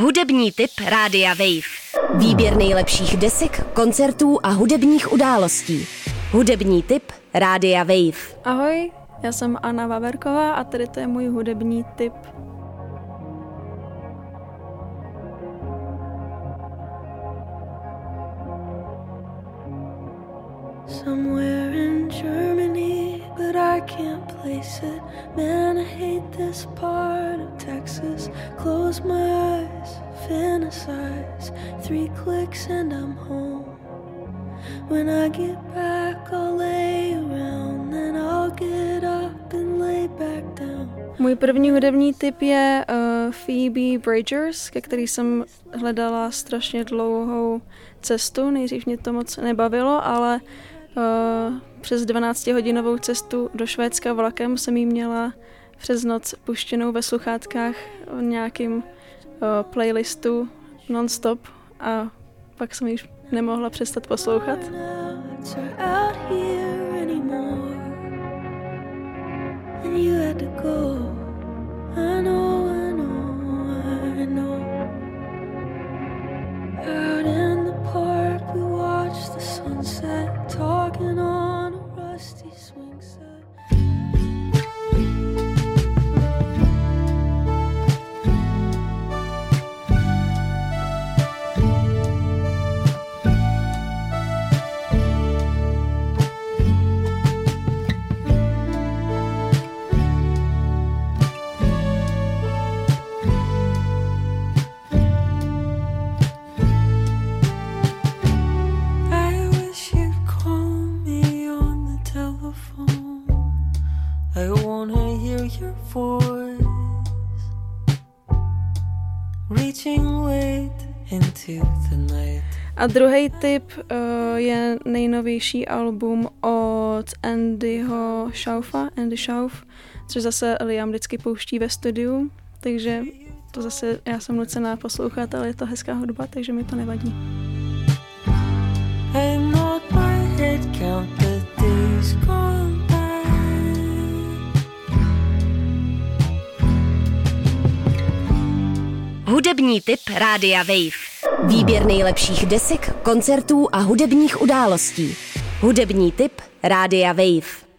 Hudební tip Rádia Wave. Výběr nejlepších desek, koncertů a hudebních událostí. Hudební tip Rádia Wave. Ahoj, já jsem Anna Vaverková a tady to je můj hudební tip. Somewhere in Germany, but I can't place it. Man, I hate this part of Texas. Close my eyes, fantasize. Three clicks and I'm home. When I get back, I'll lay around, then I'll get up and lay back down. Můj první hudební tip je uh, Phoebe Bridgers, ke který jsem hledala strašně dlouhou cestu. Nejdřív mě to moc nebavilo, ale přes 12-hodinovou cestu do Švédska vlakem jsem jí měla přes noc puštěnou ve sluchátkách v nějakým uh, playlistu non-stop a pak jsem ji nemohla přestat poslouchat. Out in the park, we the sunset, on a wanna hear your voice reaching late into the night. A druhý tip uh, je nejnovější album od Andyho Schaufa, Andy Schauf, což zase Liam vždycky pouští ve studiu, takže to zase já jsem nucená poslouchat, ale je to hezká hudba, takže mi to nevadí. Hudební tip Rádia Wave. Výběr nejlepších desek, koncertů a hudebních událostí. Hudební tip Rádia Wave.